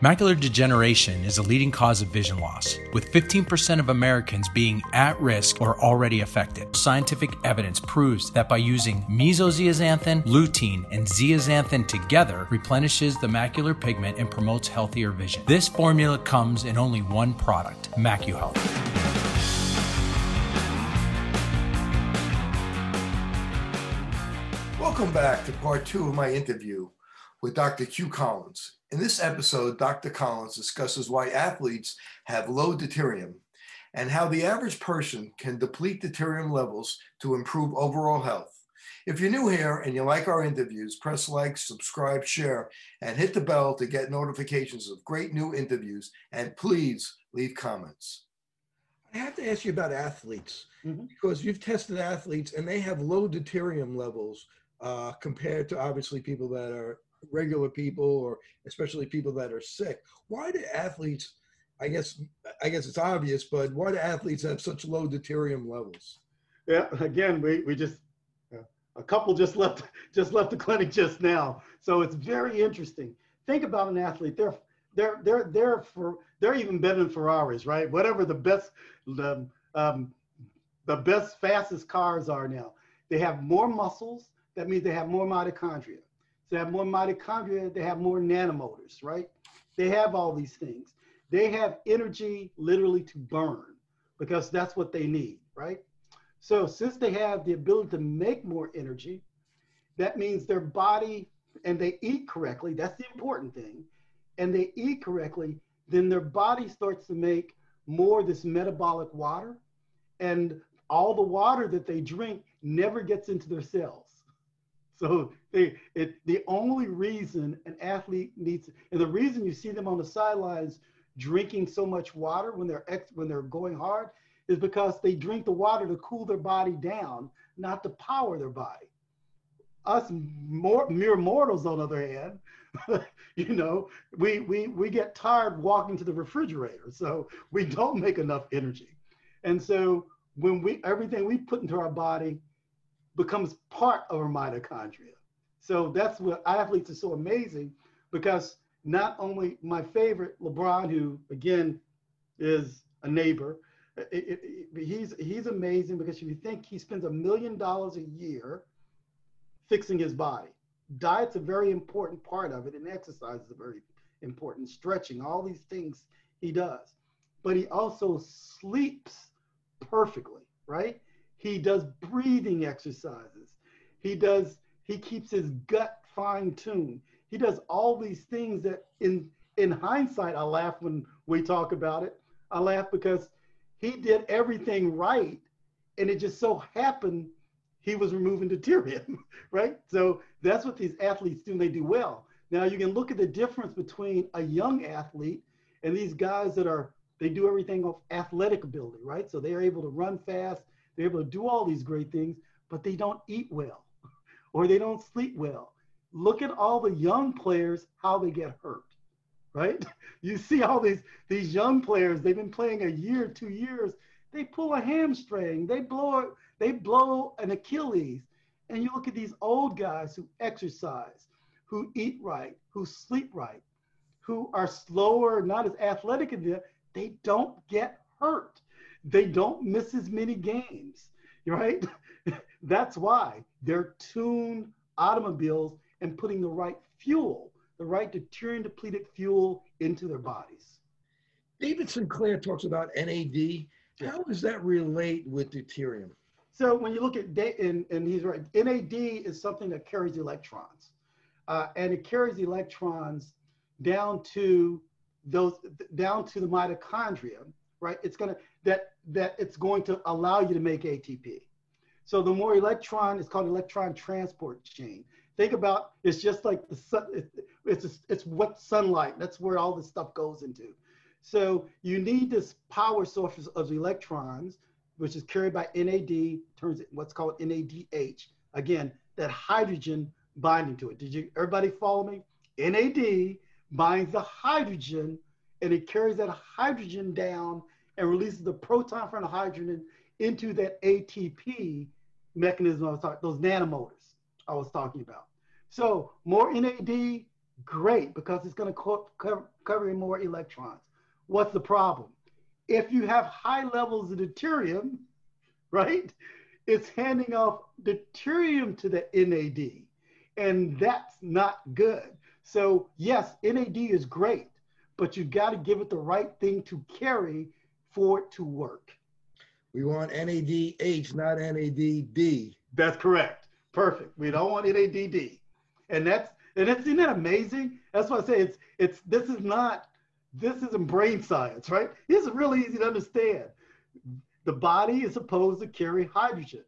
Macular degeneration is a leading cause of vision loss, with 15% of Americans being at risk or already affected. Scientific evidence proves that by using mesozeaxanthin, lutein, and zeaxanthin together replenishes the macular pigment and promotes healthier vision. This formula comes in only one product, MacuHealth. Welcome back to part two of my interview with Dr. Qu Collins. In this episode, Dr. Collins discusses why athletes have low deuterium and how the average person can deplete deuterium levels to improve overall health. If you're new here and you like our interviews, press like, subscribe, share, and hit the bell to get notifications of great new interviews. And please leave comments. I have to ask you about athletes mm-hmm. because you've tested athletes and they have low deuterium levels uh, compared to obviously people that are regular people or especially people that are sick. Why do athletes? I guess I guess it's obvious, but why do athletes have such low deuterium levels? Yeah, again, we we just a couple just left just left the clinic just now, so it's very interesting. Think about an athlete. They're they're they're they're for they're even better than Ferraris, right? Whatever the best the um, the best fastest cars are now. They have more muscles. That means they have more mitochondria. They have more mitochondria, they have more nanomotors, right? They have all these things. They have energy literally to burn because that's what they need, right? So since they have the ability to make more energy, that means their body and they eat correctly, that's the important thing, and they eat correctly, then their body starts to make more this metabolic water and all the water that they drink never gets into their cells. So they, it, the only reason an athlete needs, and the reason you see them on the sidelines drinking so much water when they're ex, when they're going hard, is because they drink the water to cool their body down, not to power their body. Us more, mere mortals, on the other hand, you know, we, we, we get tired walking to the refrigerator, so we don't make enough energy. And so when we everything we put into our body becomes part of our mitochondria. So that's what athletes are so amazing because not only my favorite LeBron, who again is a neighbor, it, it, it, he's he's amazing because if you think he spends a million dollars a year fixing his body, diet's a very important part of it, and exercise is a very important. Stretching, all these things he does, but he also sleeps perfectly, right? He does breathing exercises. He does, he keeps his gut fine tuned. He does all these things that in in hindsight, I laugh when we talk about it. I laugh because he did everything right. And it just so happened he was removing deuterium, right? So that's what these athletes do, and they do well. Now you can look at the difference between a young athlete and these guys that are they do everything of athletic ability, right? So they're able to run fast, they're able to do all these great things, but they don't eat well or they don't sleep well. Look at all the young players, how they get hurt, right? You see all these, these young players, they've been playing a year, two years, they pull a hamstring, they blow, they blow an Achilles. And you look at these old guys who exercise, who eat right, who sleep right, who are slower, not as athletic they don't get hurt they don't miss as many games, right? That's why they're tuned automobiles and putting the right fuel, the right deuterium depleted fuel into their bodies. David Sinclair talks about NAD. How does that relate with deuterium? So when you look at, and, and he's right, NAD is something that carries electrons. Uh, and it carries electrons down to those down to the mitochondria right? It's gonna that that it's going to allow you to make ATP. So the more electron, it's called electron transport chain. Think about it's just like the sun. It's it's, it's what sunlight. That's where all this stuff goes into. So you need this power source of electrons, which is carried by NAD, turns it what's called NADH. Again, that hydrogen binding to it. Did you everybody follow me? NAD binds the hydrogen and it carries that hydrogen down and releases the proton from the hydrogen into that ATP mechanism I was talking, those nanomotors I was talking about. So more NAD Great, because it's going to co- cover, more electrons. What's the problem? If you have high levels of deuterium, right, it's handing off deuterium to the NAD, and that's not good. So, yes, NAD is great, but you've got to give it the right thing to carry for it to work. We want NADH, not NADD. That's correct. Perfect. We don't want NADD. And that's and that's isn't that amazing? That's why I say it's it's this is not this isn't brain science, right? This is really easy to understand. The body is supposed to carry hydrogen.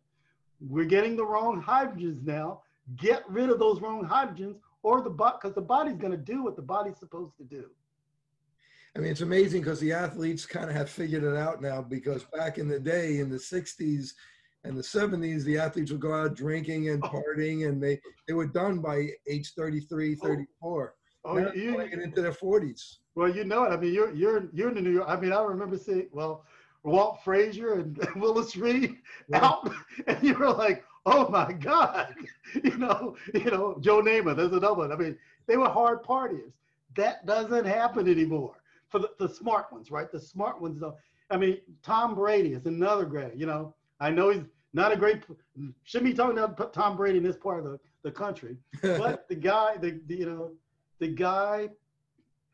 We're getting the wrong hydrogens now. Get rid of those wrong hydrogens, or the because the body's going to do what the body's supposed to do. I mean, it's amazing because the athletes kind of have figured it out now. Because back in the day, in the '60s and the '70s, the athletes would go out drinking and oh. partying, and they they were done by age 33, 34. Oh, now you get into their 40s. Well, you know it. I mean, you're you're you're in the New York. I mean, I remember seeing well, Walt Frazier and Willis Reed yeah. out, and you were like, oh my God, you know, you know, Joe Namath. There's another one. I mean, they were hard partiers. That doesn't happen anymore for the, the smart ones, right? The smart ones, though. I mean, Tom Brady is another great. You know, I know he's not a great. Shouldn't be talking about Tom Brady in this part of the, the country, but the guy, the, the you know, the guy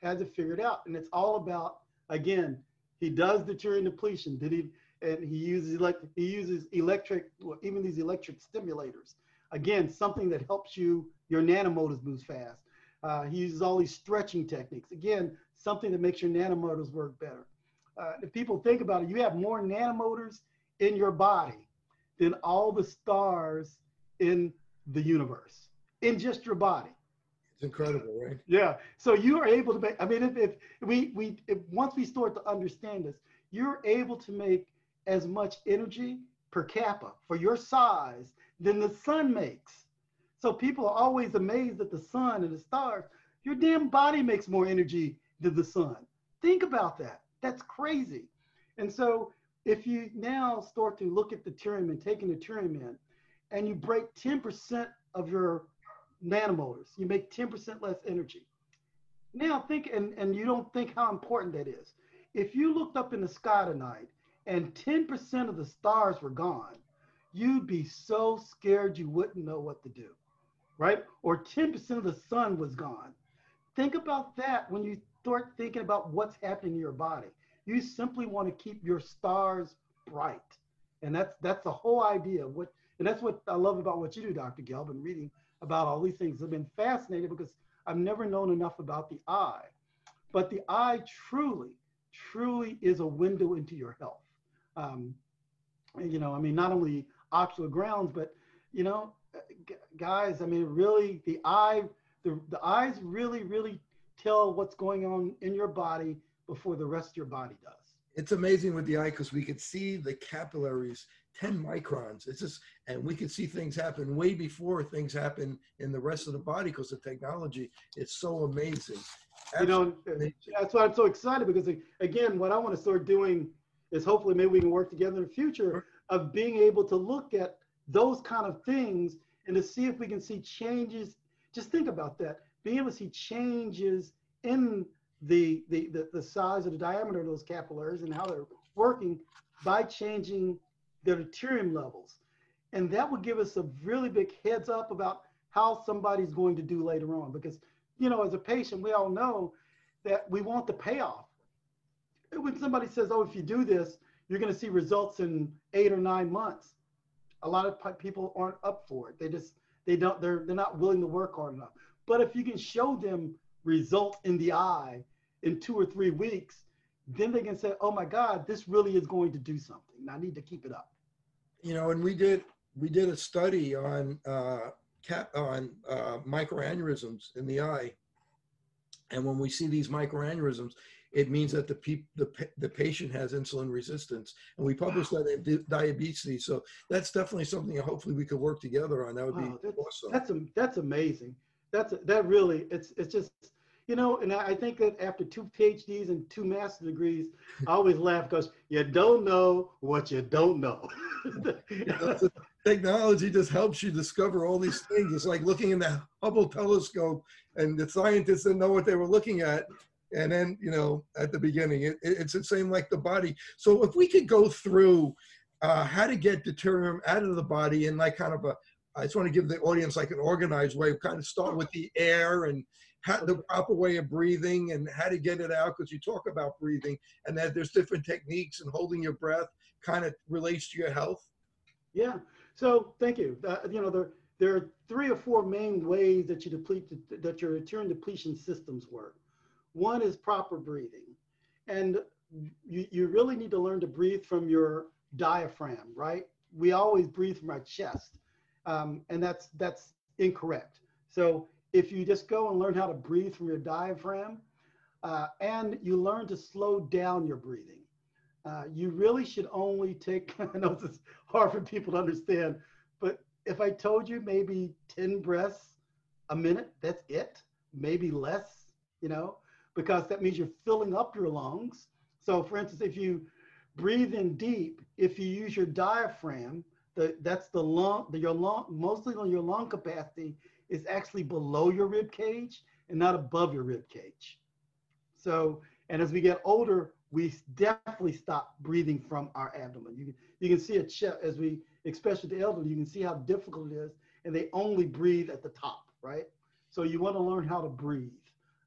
has it figured out, and it's all about again. He does deuterium depletion. Did he? And he uses electric. He uses electric. Well, even these electric stimulators. Again, something that helps you. Your nanomotors move fast. Uh, he uses all these stretching techniques. Again, something that makes your nanomotors work better. Uh, if people think about it, you have more nanomotors in your body than all the stars in the universe, in just your body. It's incredible, right? Yeah. So you are able to make. I mean, if, if we we if once we start to understand this, you're able to make as much energy per capita for your size than the sun makes. So people are always amazed at the sun and the stars. Your damn body makes more energy than the sun. Think about that. That's crazy. And so if you now start to look at the deuterium and taking the deuterium in, and you break 10% of your nanomotors, you make 10% less energy. Now think, and, and you don't think how important that is. If you looked up in the sky tonight and 10% of the stars were gone, you'd be so scared you wouldn't know what to do right? Or 10% of the sun was gone. Think about that when you start thinking about what's happening in your body. You simply want to keep your stars bright. And that's that's the whole idea. What and that's what I love about what you do, Dr. Gelb. Reading about all these things. I've been fascinated because I've never known enough about the eye. But the eye truly, truly is a window into your health. Um, you know, I mean, not only ocular grounds, but you know, guys, I mean, really, the eye, the, the eyes really, really tell what's going on in your body before the rest of your body does. It's amazing with the eye because we could see the capillaries 10 microns. It's just, and we could see things happen way before things happen in the rest of the body because the technology is so amazing. Absolutely you know, amazing. that's why I'm so excited because, again, what I want to start doing is hopefully maybe we can work together in the future of being able to look at those kind of things and to see if we can see changes. Just think about that. Being able to see changes in the, the, the, the size of the diameter of those capillaries and how they're working by changing their deuterium levels. And that would give us a really big heads up about how somebody's going to do later on. Because, you know, as a patient, we all know that we want the payoff. When somebody says, oh, if you do this, you're going to see results in eight or nine months a lot of people aren't up for it. They just they don't they're they're not willing to work hard enough. But if you can show them results in the eye in two or three weeks, then they can say, "Oh my God, this really is going to do something. I need to keep it up." You know, and we did we did a study on uh, cap on uh, microaneurysms in the eye, and when we see these microaneurysms, it means that the, pe- the, the patient has insulin resistance. And we published wow. that in diabetes. So that's definitely something that hopefully we could work together on. That would wow, be that's, awesome. That's, that's amazing. That's, that really, it's, it's just, you know, and I think that after two PhDs and two master's degrees, I always laugh because you don't know what you don't know. a, technology just helps you discover all these things. It's like looking in the Hubble telescope, and the scientists didn't know what they were looking at. And then, you know, at the beginning, it, it's the same like the body. So if we could go through uh, how to get deuterium out of the body in like kind of a, I just want to give the audience like an organized way, kind of start with the air and how, the proper way of breathing and how to get it out because you talk about breathing and that there's different techniques and holding your breath kind of relates to your health. Yeah. So thank you. Uh, you know, there there are three or four main ways that you deplete that your deuterium depletion systems work. One is proper breathing, and you you really need to learn to breathe from your diaphragm. Right? We always breathe from our chest, um, and that's that's incorrect. So if you just go and learn how to breathe from your diaphragm, uh, and you learn to slow down your breathing. Uh, you really should only take, I know this is hard for people to understand, but if I told you maybe 10 breaths a minute, that's it, maybe less, you know, because that means you're filling up your lungs. So, for instance, if you breathe in deep, if you use your diaphragm, the, that's the lung, the, your lung, mostly on your lung capacity is actually below your rib cage and not above your rib cage. So, and as we get older, we definitely stop breathing from our abdomen. You can, you can see a chest as we, especially the elderly, you can see how difficult it is, and they only breathe at the top, right? So you want to learn how to breathe.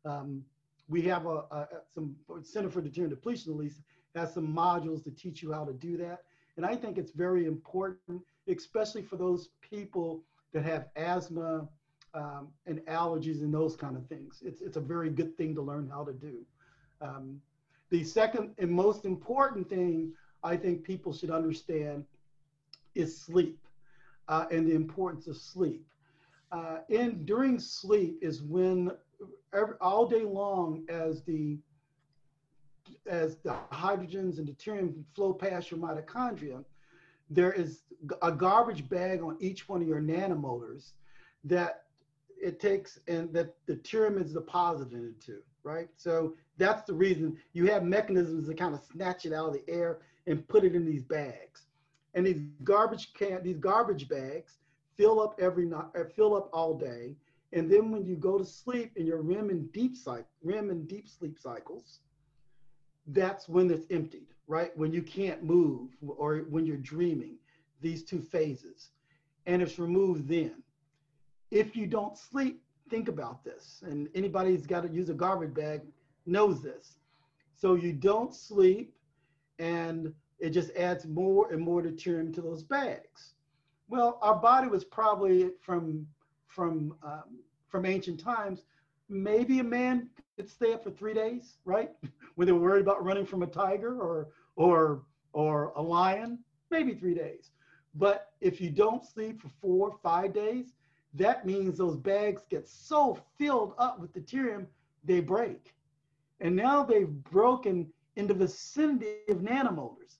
Um, we have a, a, some Center for Deuterium Depletion, at least, has some modules to teach you how to do that. And I think it's very important, especially for those people that have asthma um, and allergies and those kind of things. It's, it's a very good thing to learn how to do. Um, the second and most important thing I think people should understand is sleep uh, and the importance of sleep. Uh, and during sleep is when every, all day long as the as the hydrogens and deuterium flow past your mitochondria, there is a garbage bag on each one of your nanomotors that it takes and that the deuterium is deposited into, right? So that's the reason you have mechanisms to kind of snatch it out of the air and put it in these bags. And these garbage can these garbage bags fill up every night, fill up all day. And then when you go to sleep in your REM and deep cycle, REM and deep sleep cycles, that's when it's emptied, right? When you can't move or when you're dreaming, these two phases. And it's removed then. If you don't sleep, think about this. And anybody who's got to use a garbage bag knows this. So you don't sleep and it just adds more and more deuterium to those bags. Well, our body was probably from from um, from ancient times. Maybe a man could stay up for three days, right? when they were worried about running from a tiger or or or a lion, maybe three days. But if you don't sleep for four, five days, that means those bags get so filled up with deuterium, they break. And now they've broken in the vicinity of nanomotors.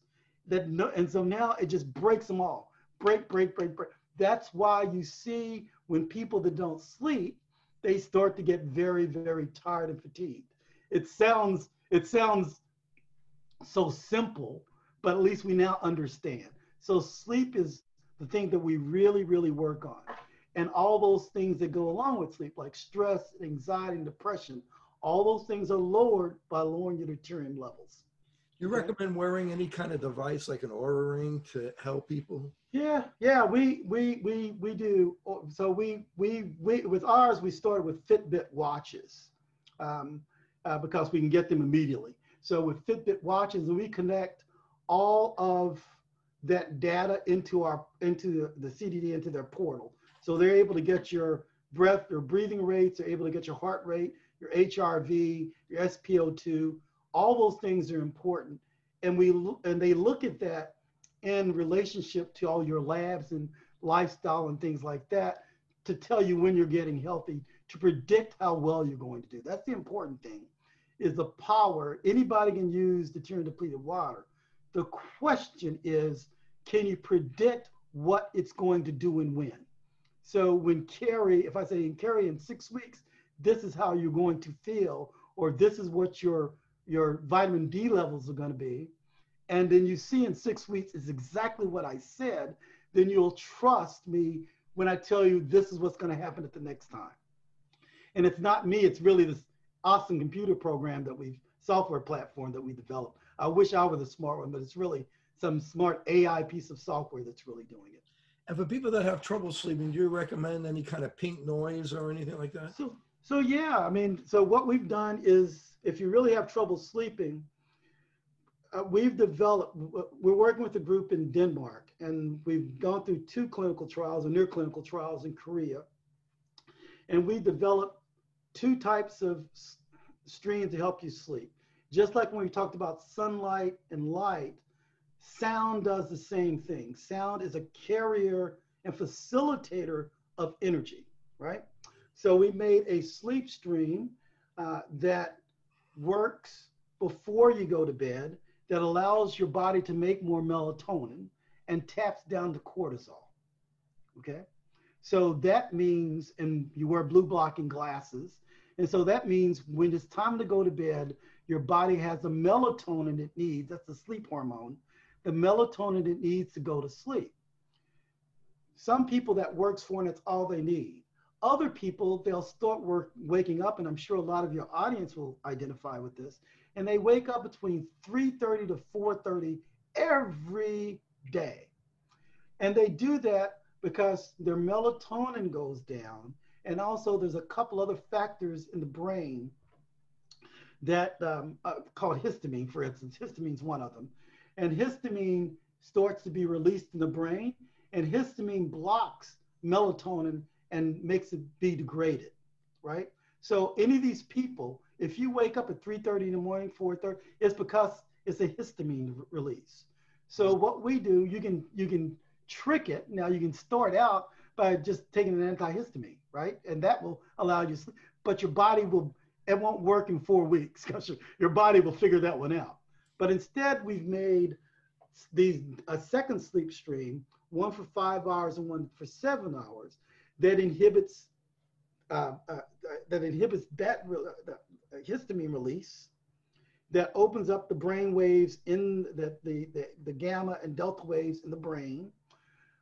That no, and so now it just breaks them all. Break, break, break, break. That's why you see when people that don't sleep, they start to get very, very tired and fatigued. It sounds, it sounds so simple, but at least we now understand. So sleep is the thing that we really, really work on. And all those things that go along with sleep, like stress, anxiety, and depression, all those things are lowered by lowering your deuterium levels. You recommend wearing any kind of device like an Oura ring to help people? Yeah, yeah, we we we we do. So we we we with ours we started with Fitbit watches um, uh, because we can get them immediately. So with Fitbit watches, we connect all of that data into our into the, the CDD into their portal. So they're able to get your breath, your breathing rates, they're able to get your heart rate, your HRV, your SpO2, all those things are important. And we and they look at that in relationship to all your labs and lifestyle and things like that to tell you when you're getting healthy, to predict how well you're going to do. That's the important thing. Is the power anybody can use deuterium depleted water. The question is, can you predict what it's going to do and when? So when Kerry, if I say in Kerry in six weeks, this is how you're going to feel, or this is what your your vitamin D levels are going to be. And then you see in six weeks is exactly what I said. then you'll trust me when I tell you this is what's going to happen at the next time. And it's not me, it's really this awesome computer program that we've, software platform that we developed. I wish I were the smart one, but it's really some smart AI piece of software that's really doing it. And for people that have trouble sleeping, do you recommend any kind of pink noise or anything like that? So, so yeah, I mean, so what we've done is if you really have trouble sleeping, uh, we've developed, we're working with a group in Denmark, and we've gone through two clinical trials or near clinical trials in Korea. And we developed two types of streams to help you sleep. Just like when we talked about sunlight and light, sound does the same thing. Sound is a carrier and facilitator of energy, right? So we made a sleep stream uh, that works before you go to bed that allows your body to make more melatonin and taps down the cortisol. Okay. So that means, and you wear blue blocking glasses. And so that means when it's time to go to bed, your body has the melatonin it needs. That's the sleep hormone, the melatonin it needs to go to sleep. Some people that works for and it's all they need. Other people, they'll start work, waking up, and I'm sure a lot of your audience will identify with this and they wake up between 3:30 to 4:30 every day. And they do that because their melatonin goes down and also there's a couple other factors in the brain that um, uh, called histamine, for instance. Histamine is one of them. And histamine starts to be released in the brain, and histamine blocks melatonin and makes it be degraded, right? So any of these people, if you wake up at 3.30 in the morning, 4.30, it's because it's a histamine release. So what we do, you can you can trick it. Now you can start out by just taking an antihistamine, right? And that will allow you sleep. But your body will, it won't work in four weeks because your body will figure that one out. But instead, we've made these a second sleep stream, one for five hours and one for seven hours, that inhibits uh, uh, that inhibits that uh, histamine release that opens up the brain waves in the, the, the, the gamma and delta waves in the brain.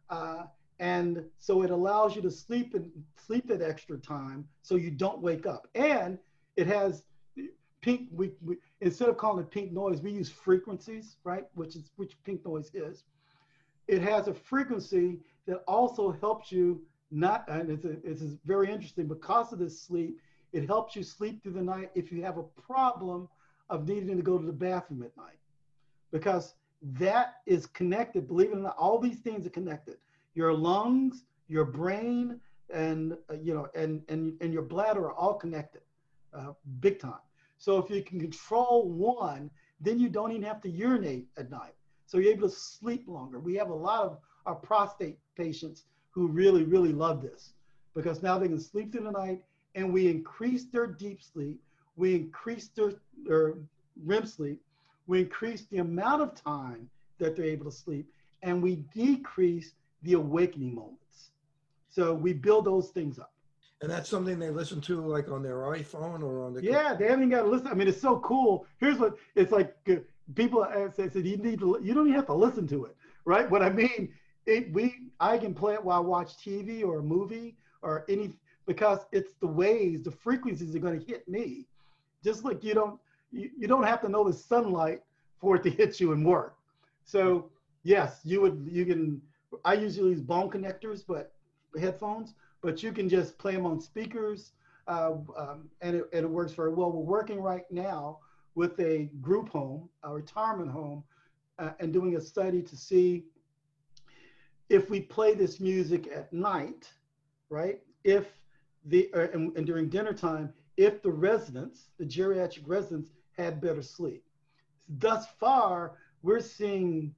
Uh, and so it allows you to sleep and sleep that extra time so you don't wake up. And it has pink, we, we, instead of calling it pink noise, we use frequencies, right? Which is which pink noise is. It has a frequency that also helps you not, and it's, a, it's very interesting because of this sleep, it helps you sleep through the night if you have a problem of needing to go to the bathroom at night. Because that is connected, believe it or not, all these things are connected. Your lungs, your brain, and uh, you know, and, and and your bladder are all connected, uh, big time. So if you can control one, then you don't even have to urinate at night. So you're able to sleep longer. We have a lot of our prostate patients who really, really love this because now they can sleep through the night and we increase their deep sleep, we increase their, their REM sleep, we increase the amount of time that they're able to sleep, and we decrease the awakening moments. So we build those things up. And that's something they listen to like on their iPhone or on the. Yeah, they haven't even got to listen. I mean, it's so cool. Here's what it's like. Uh, people say, said you need to. You don't even have to listen to it, right? What I mean, it, we I can play it while I watch TV or a movie or any because it's the waves, the frequencies are going to hit me. Just like you don't you, you don't have to know the sunlight for it to hit you and work. So yes, you would you can I usually use bone connectors, but headphones, but you can just play them on speakers, uh, um, and, it, and it works very well. We're working right now with a group home, a retirement home, uh, and doing a study to see if we play this music at night, right? If the uh, and, and during dinner time if the residents, the geriatric residents, had better sleep. Thus far, we're seeing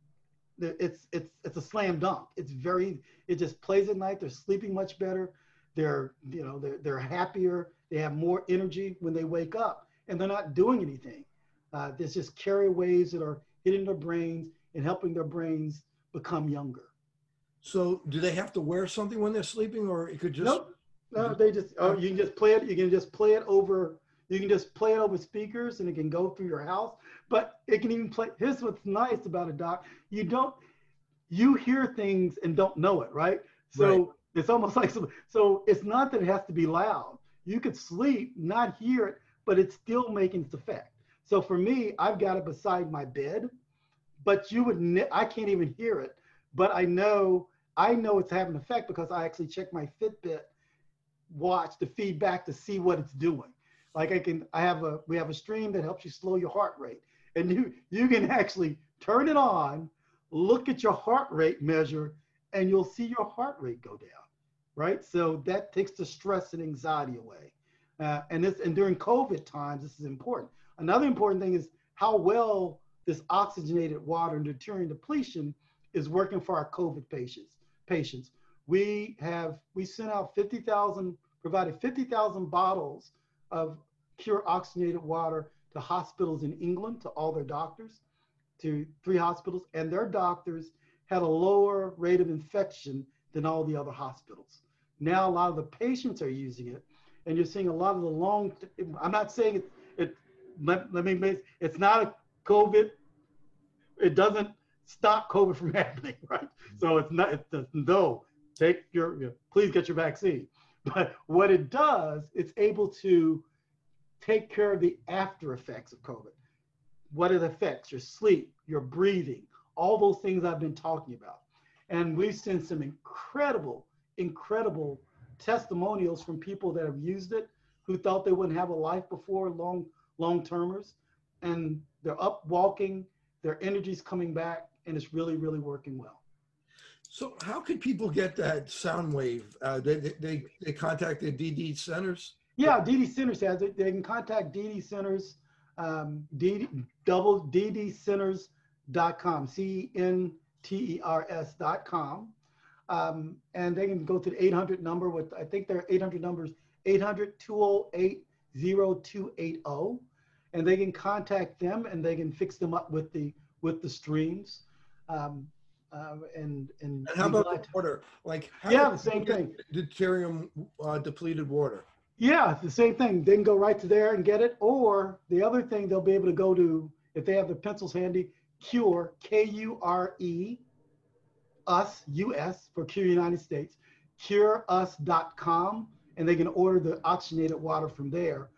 that it's it's it's a slam dunk. It's very it just plays at night. They're sleeping much better. They're you know they're they're happier. They have more energy when they wake up, and they're not doing anything. Uh, there's just carry waves that are hitting their brains and helping their brains become younger. So, do they have to wear something when they're sleeping, or it could just? Nope. No, they just oh, you can just play it. You can just play it over. You can just play it over speakers, and it can go through your house. But it can even play. Here's what's nice about a doc. You don't. you hear things and don't know it, right? So Right. it's almost like so, so it's not that it has to be loud. You could sleep, not hear it, but it's still making its effect. So for me, I've got it beside my bed, but you would ne- I can't even hear it, but I know I know it's having an effect because I actually check my Fitbit watch the feedback to see what it's doing. Like I can I have a we have a stream that helps you slow your heart rate. And you you can actually turn it on, look at your heart rate measure, and you'll see your heart rate go down. Right? So that takes the stress and anxiety away. Uh, and this and during COVID times, this is important. Another important thing is how well this oxygenated water and deuterium depletion is working for our COVID patients. Patients, we have we sent out 50,000, provided 50,000 bottles of pure oxygenated water to hospitals in England, to all their doctors, to three hospitals, and their doctors had a lower rate of infection than all the other hospitals. Now a lot of the patients are using it, and you're seeing a lot of the long. I'm not saying it. it let, let me make it's not a COVID. It doesn't stop COVID from happening, right? So it's not. It does, no, take your, your. Please get your vaccine. But what it does, it's able to take care of the after effects of COVID. What it affects your sleep, your breathing, all those things I've been talking about. And we've seen some incredible, incredible testimonials from people that have used it who thought they wouldn't have a life before, long, long termers. And they're up walking, their energy's coming back, and it's really, really working well. So how could people get that sound wave? Uh, they, they, they, they contact the DD centers? Yeah, DD Centers has it. They can contact DD Centers, um, DD, double DDCenters.com, C E N T E R S.com. Um, and they can go to the 800 number with, I think their 800 numbers 800 208 0280. And they can contact them and they can fix them up with the with the streams. Um, uh, and, and, And how about water? Like how Yeah, the same thing. Deuterium uh, depleted water. Yeah, the same thing. They can go right to there and get it. Or the other thing they'll be able to go to, if they have the pencils handy, Cure, K U R E, us, US for Cure United States, cureus.com, and they can order the oxygenated water from there.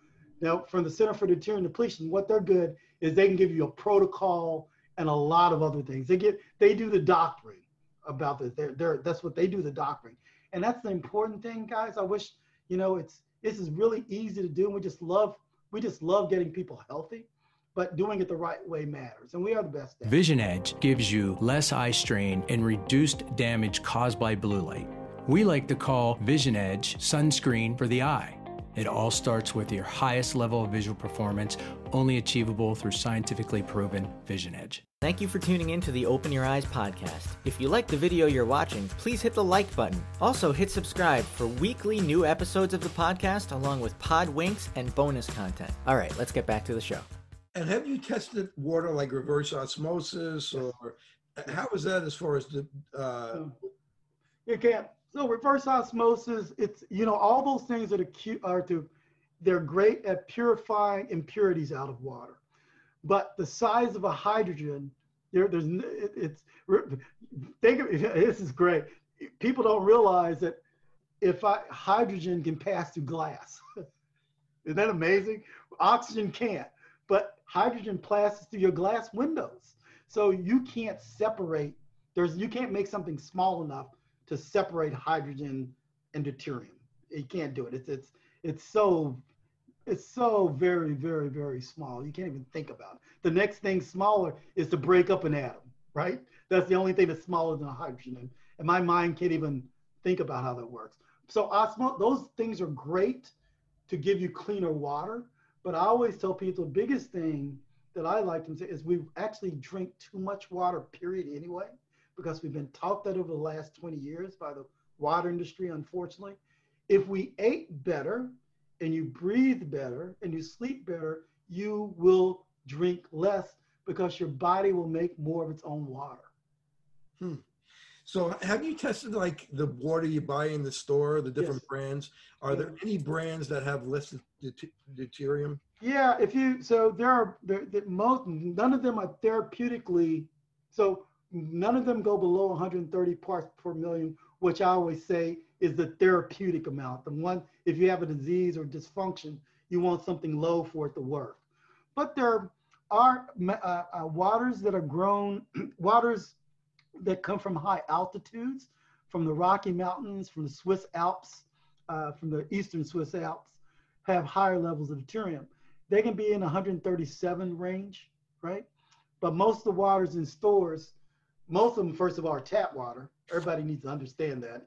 Now, from the Center for Deuterium Depletion, what they're good is they can give you a protocol and a lot of other things. They get they do the doctoring about this. They're, they're that's what they do the doctoring, and that's the important thing, guys. I wish you know it's this is really easy to do. And we just love we just love getting people healthy, but doing it the right way matters, and we are the best. Vision Edge gives you less eye strain and reduced damage caused by blue light. We like to call Vision Edge sunscreen for the eye. It all starts with your highest level of visual performance, only achievable through scientifically proven Vision Edge. Thank you for tuning in to the Open Your Eyes podcast. If you like the video you're watching, please hit the like button. Also, hit subscribe for weekly new episodes of the podcast, along with pod winks and bonus content. All right, let's get back to the show. And have you tested water like reverse osmosis or how is that as far as the uh, You can't. So reverse osmosis, it's you know all those things that are cute are to, they're great at purifying impurities out of water, but the size of a hydrogen, there there's it, it's think of this is great. People don't realize that if I, hydrogen can pass through glass, isn't that amazing? Oxygen can't, but hydrogen passes through your glass windows, so you can't separate. There's you can't make something small enough to separate hydrogen and deuterium. You can't do it. It's it's it's so it's so very very very small. You can't even think about it. The next thing smaller is to break up an atom, right? That's the only thing that's smaller than a hydrogen, and, and my mind can't even think about how that works. So osmo those things are great to give you cleaner water, but I always tell people the biggest thing that I like to say is we actually drink too much water, period, anyway because we've been taught that over the last 20 years by the water industry, unfortunately. If we ate better and you breathe better and you sleep better, you will drink less because your body will make more of its own water. Hmm. so have you tested like the water you buy in the store, the different Yes. brands? Are there any brands that have less deuterium? Yeah, if you so there are there, there most none of them are therapeutically. So none of them go below 130 parts per million, which I always say is the therapeutic amount. The one, if you have a disease or dysfunction, you want something low for it to work. But there are uh, uh, waters that are grown, waters that come from high altitudes, from the Rocky Mountains, from the Swiss Alps, uh, from the eastern Swiss Alps, have higher levels of deuterium. They can be in 137 range, right? But most of the waters in stores, most of them, first of all, are tap water. Everybody needs to understand that.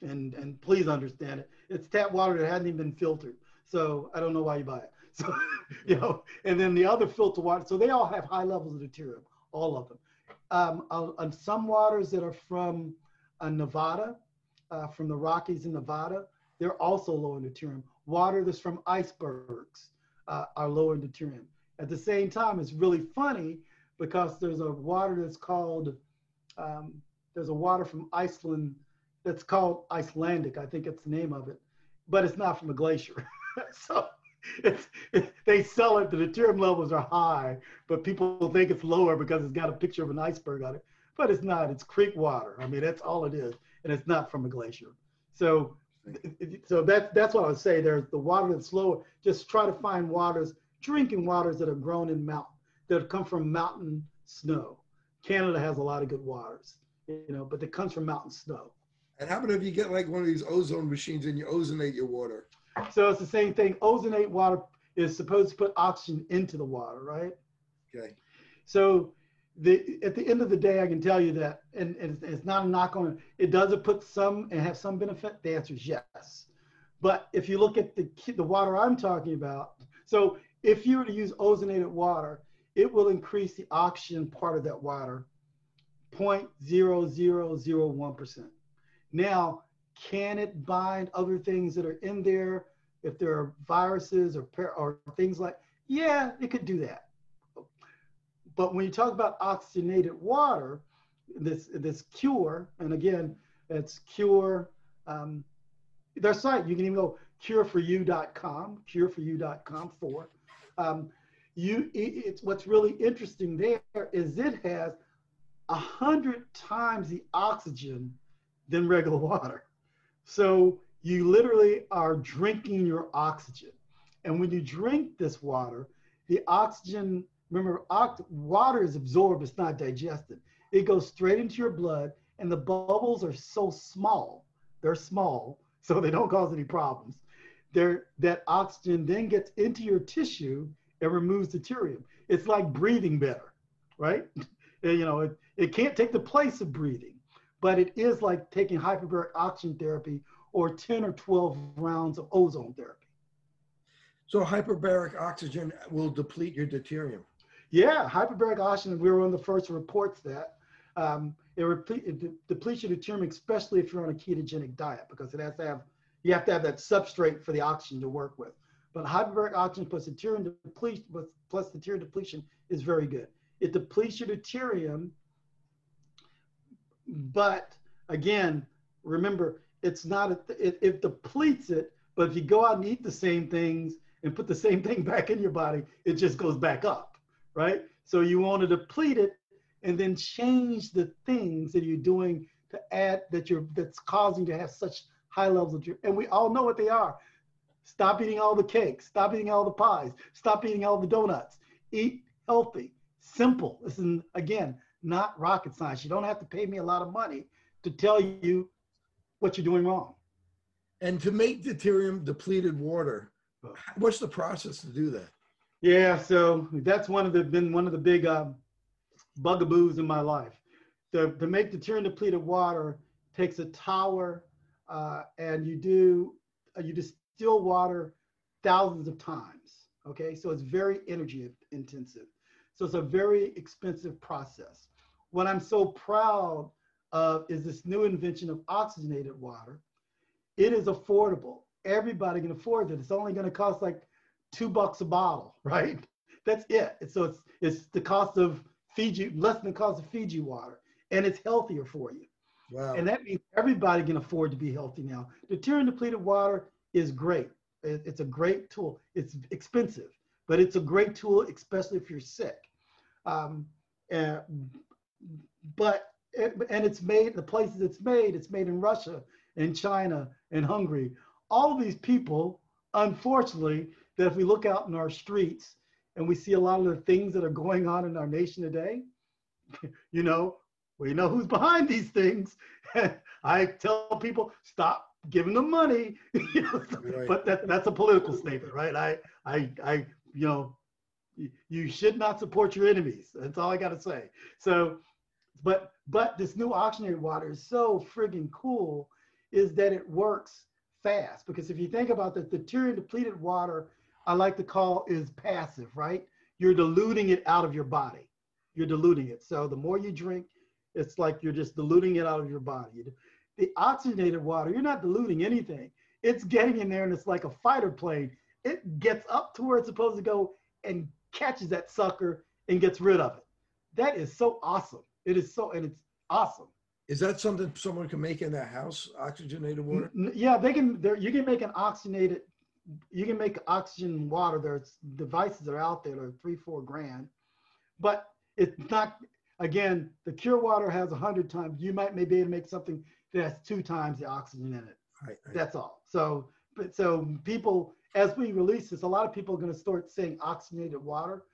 And, and please understand it. It's tap water that hasn't even been filtered. So I don't know why you buy it. So, you know, and then the other filter water. So they all have high levels of deuterium, all of them. Um, on some waters that are from uh, Nevada, uh, from the Rockies in Nevada, they're also low in deuterium. Water that's from icebergs uh, are low in deuterium. At the same time, it's really funny because there's a water that's called, um, there's a water from Iceland that's called Icelandic, I think it's the name of it, but it's not from a glacier. so it's, it, they sell it, the deuterium levels are high, but people think it's lower because it's got a picture of an iceberg on it. But it's not, it's creek water. I mean, that's all it is. And it's not from a glacier. So so that, that's what I would say. There's the water that's lower. Just try to find waters drinking waters that are grown in mountain, that come from mountain snow. Canada has a lot of good waters, you know, but it comes from mountain snow. And how about if you get like one of these ozone machines and you ozonate your water? So it's the same thing. Ozonate water is supposed to put oxygen into the water, right? Okay. So the at the end of the day, I can tell you that, and, and it's not a knock on it. It does it put some and have some benefit. The answer is yes. But if you look at the the water I'm talking about, so if you were to use ozonated water, it will increase the oxygen part of that water 0.0001%. Now, can it bind other things that are in there? If there are viruses or, or things like, yeah, it could do that. But when you talk about oxygenated water, this this cure, and again, it's cure. Um, their site, you can even go cureforyou.com, cureforyou.com for um, you, it's what's really interesting there is it has a hundred times the oxygen than regular water. So you literally are drinking your oxygen. And when you drink this water, the oxygen, remember, water is absorbed, it's not digested. It goes straight into your blood, and the bubbles are so small, they're small, so they don't cause any problems there that oxygen then gets into your tissue and removes deuterium. It's like breathing better, right? you know, it, it can't take the place of breathing, but it is like taking hyperbaric oxygen therapy or 10 or 12 rounds of ozone therapy. So hyperbaric oxygen will deplete your deuterium. Yeah, hyperbaric oxygen, we were one of the first reports that um, it, replete, it de- depletes your deuterium, especially if you're on a ketogenic diet, because it has to have you have to have that substrate for the oxygen to work with. But hyperbaric oxygen plus deuterium depletion plus deuterium depletion is very good. It depletes your deuterium, but again, remember it's not a, it, it depletes it. But if you go out and eat the same things and put the same thing back in your body, it just goes back up, right? So you want to deplete it and then change the things that you're doing to add that you're that's causing to have such high levels of. And we all know what they are. Stop eating all the cakes. Stop eating all the pies. Stop eating all the donuts. Eat healthy. Simple. This is, again, not rocket science. You don't have to pay me a lot of money to tell you what you're doing wrong. And to make deuterium depleted water, what's the process to do that? Yeah, so that's one of the been one of the big um, bugaboos in my life. To, to make deuterium depleted water takes a tower uh, and you do uh, you distill water thousands of times. Okay, so it's very energy intensive. So it's a very expensive process. What I'm so proud of is this new invention of oxygenated water. It is affordable. Everybody can afford it. It's only going to cost like two bucks a bottle, right? That's it. So it's it's the cost of Fiji, less than the cost of Fiji water, and it's healthier for you. Wow. And that means everybody can afford to be healthy now. Deuterium depleted water is great. It's a great tool. It's expensive, but it's a great tool, especially if you're sick. Um, and but it, and it's made the places it's made. It's made in Russia, in China, in Hungary. All these people, unfortunately, that if we look out in our streets and we see a lot of the things that are going on in our nation today, you know, we know who's behind these things. I tell people stop giving them money, right. but that, that's a political statement, right? I, I, I, you know, you should not support your enemies. That's all I got to say. So, but but this new oxygenated water is so friggin' cool, is that it works fast. Because if you think about the, the deuterium depleted water, I like to call is passive, right? You're diluting it out of your body. You're diluting it. So the more you drink, it's like you're just diluting it out of your body. The oxygenated water, you're not diluting anything. It's getting in there and it's like a fighter plane. It gets up to where it's supposed to go and catches that sucker and gets rid of it. That is so awesome. It is so, and it's awesome. Is that something someone can make in their house? Oxygenated water? Yeah, they can. There, you can make an oxygenated. You can make oxygen water. There's devices that are out there that are three, four grand, but it's not. Again, the Kure water has a hundred times. You might maybe be able to make something that has two times the oxygen in it. Right, right. That's all. So, but so people, as we release this, a lot of people are going to start saying oxygenated water,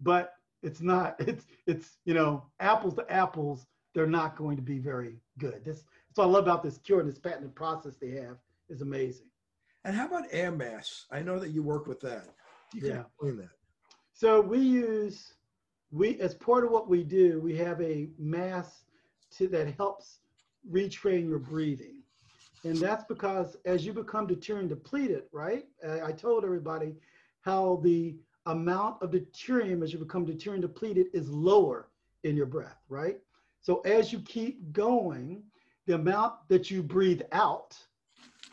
but it's not. It's it's you know apples to apples they're not going to be very good. This, that's what I love about this cure and this patented process they have is amazing. And how about air masks? I know that you work with that. You can yeah. explain that. So we use, we as part of what we do, we have a mask to, that helps retrain your breathing. And that's because as you become deuterium depleted, right? I, told everybody how the amount of deuterium as you become deuterium depleted is lower in your breath, right? So as you keep going, the amount that you breathe out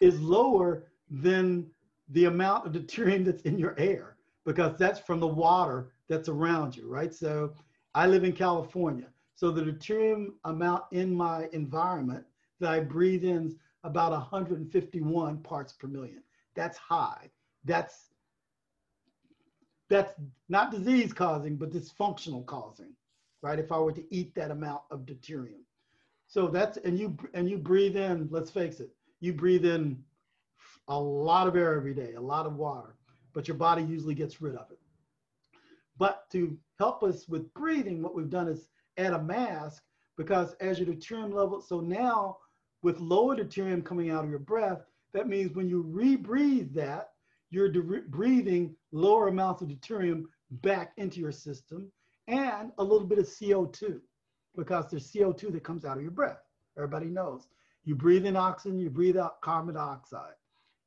is lower than the amount of deuterium that's in your air because that's from the water that's around you, right? So I live in California. So the deuterium amount in my environment that I breathe in is about 151 parts per million. That's high. That's that's not disease causing, but dysfunctional causing right? If I were to eat that amount of deuterium. So that's, and you, and you breathe in, let's face it, you breathe in a lot of air every day, a lot of water, but your body usually gets rid of it. But to help us with breathing, what we've done is add a mask because as your deuterium level, so now with lower deuterium coming out of your breath, that means when you rebreathe that, you're breathing lower amounts of deuterium back into your system and a little bit of CO2 because there's CO2 that comes out of your breath. Everybody knows. You breathe in oxygen, you breathe out carbon dioxide.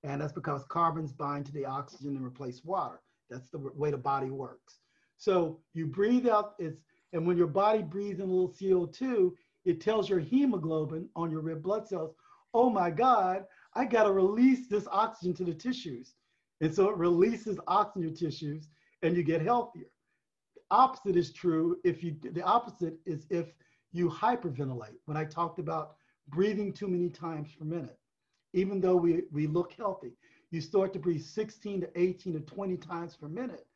And that's because carbons bind to the oxygen and replace water. That's the way the body works. So you breathe out, it's, and when your body breathes in a little CO2, it tells your hemoglobin on your red blood cells, oh my God, I got to release this oxygen to the tissues. And so it releases oxygen to tissues and you get healthier The opposite is true if you the opposite is if you hyperventilate when i talked about breathing too many times per minute even though we, we look healthy you start to breathe 16 to 18 to 20 times per minute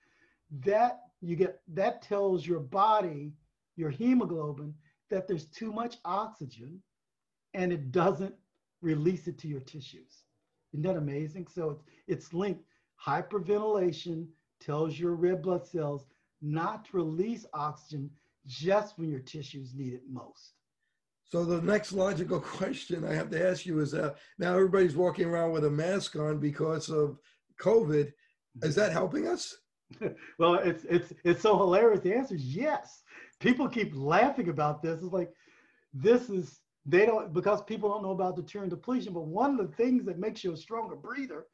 that you get that tells your body your hemoglobin that there's too much oxygen and it doesn't release it to your tissues isn't that amazing so it's, it's linked hyperventilation tells your red blood cells not to release oxygen just when your tissues need it most. So the next logical question I have to ask you is uh, now everybody's walking around with a mask on because of COVID. Is that helping us? well, it's it's it's so hilarious. The answer is yes. People keep laughing about this. It's like this is they don't because people don't know about deuterium depletion. But one of the things that makes you a stronger breather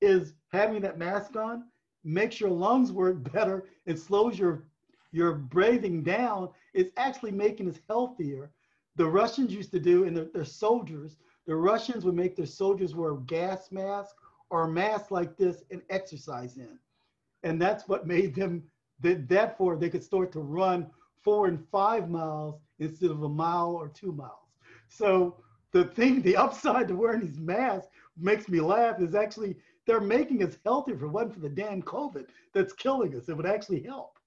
is having that mask on makes your lungs work better and slows your your breathing down it's actually making us healthier the russians used to do and their, their soldiers the russians would make their soldiers wear a gas mask or a mask like this and exercise in and that's what made them that therefore they could start to run four and five miles instead of a mile or two miles so the thing the upside to wearing these masks makes me laugh is actually they're making us healthier. for one for the damn COVID that's killing us, it would actually help.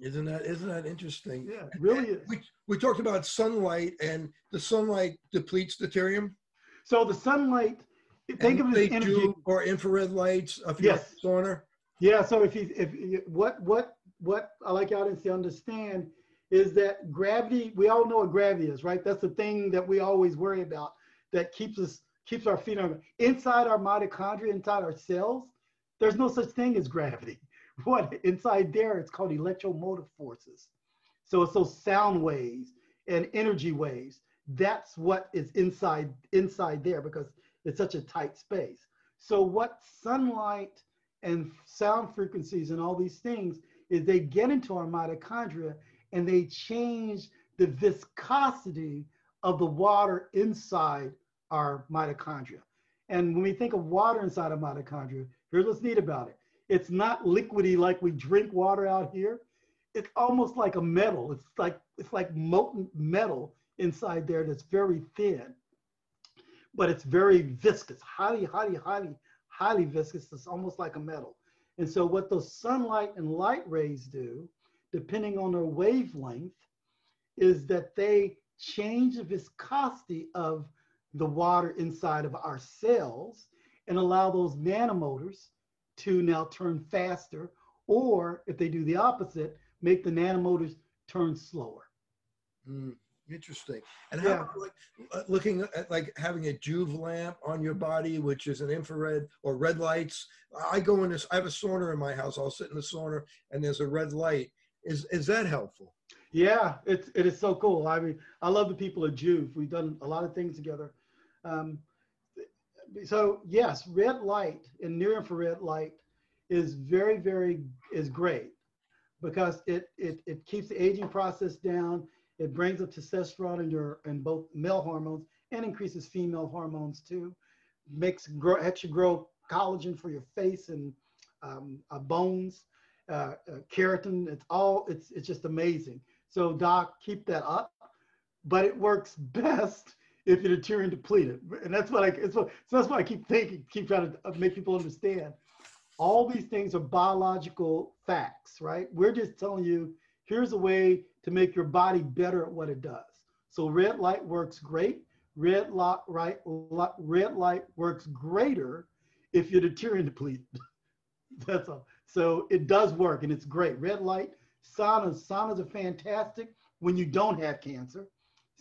Isn't that isn't that interesting? Yeah, it really is. We, we talked about sunlight and the sunlight depletes deuterium. So the sunlight, think and of it as energy. or infrared lights if you're Yes. a sauna. Yeah. So if you if what what what I like y'all to understand is that gravity. We all know what gravity is, right? That's the thing that we always worry about that keeps us keeps our feet on inside our mitochondria, inside our cells. There's no such thing as gravity. What inside there? It's called electromotive forces. So it's those sound waves and energy waves. That's what is inside inside there because it's such a tight space. So what sunlight and sound frequencies and all these things is they get into our mitochondria and they change the viscosity of the water inside our mitochondria. And when we think of water inside of mitochondria, here's what's neat about it. It's not liquidy like we drink water out here. It's almost like a metal. It's like it's like molten metal inside there that's very thin, but it's very viscous, highly, highly, highly, highly viscous. It's almost like a metal. And so what those sunlight and light rays do, depending on their wavelength, is that they change the viscosity of the water inside of our cells and allow those nanomotors to now turn faster, or if they do the opposite, make the nanomotors turn slower. Mm, interesting. And Yeah. about like uh, looking at like having a Joovv lamp on your body, which is an infrared or red lights. I go in this. I have a sauna in my house. I'll sit in the sauna, and there's a red light. Is is that helpful? Yeah, it's it is so cool. I mean, I love the people at Joovv. We've done a lot of things together. Um, so yes, red light and near infrared light is very very is great because it it it keeps the aging process down. It brings up testosterone in your in both male hormones and increases female hormones too. Makes grow helps you grow collagen for your face and um, uh, bones, uh, uh, keratin. It's all it's it's just amazing. So doc, keep that up. But it works best if you're deuterium depleted, and that's what I. It's what, so that's why I keep thinking, keep trying to uh, make people understand. All these things are biological facts, right? We're just telling you here's a way to make your body better at what it does. So red light works great. Red light, right, li- red light works greater if you're deuterium depleted. That's all. So it does work and it's great. Red light, saunas, saunas are fantastic when you don't have cancer.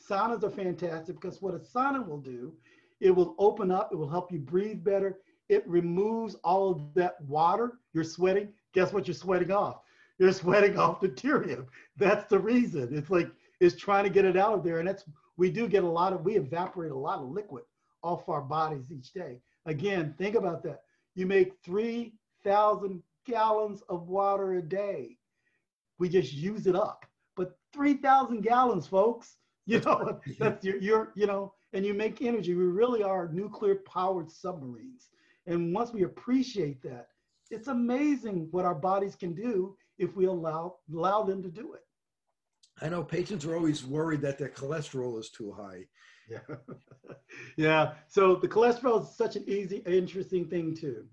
Saunas are fantastic because what a sauna will do, it will open up, it will help you breathe better. It removes all of that water you're sweating. Guess what you're sweating off? You're sweating off deuterium. That's the reason. It's like it's trying to get it out of there. And that's we do get a lot of we evaporate a lot of liquid off our bodies each day. Again, think about that. You make 3,000 gallons of water a day. We just use it up. But 3,000 gallons, folks, you know, that's your, your, you know, and you make energy. We really are nuclear powered submarines. And once we appreciate that, it's amazing what our bodies can do if we allow allow them to do it. I know patients are always worried that their cholesterol is too high. Yeah. yeah. So the cholesterol is such an easy, interesting thing too.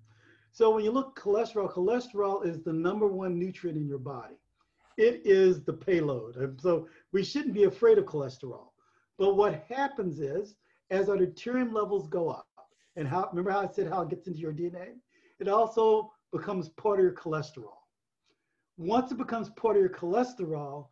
So when you look cholesterol, cholesterol is the number one nutrient in your body. It is the payload. And so we shouldn't be afraid of cholesterol. But what happens is as our deuterium levels go up, and how remember how I said how it gets into your DNA? It also becomes part of your cholesterol. Once it becomes part of your cholesterol,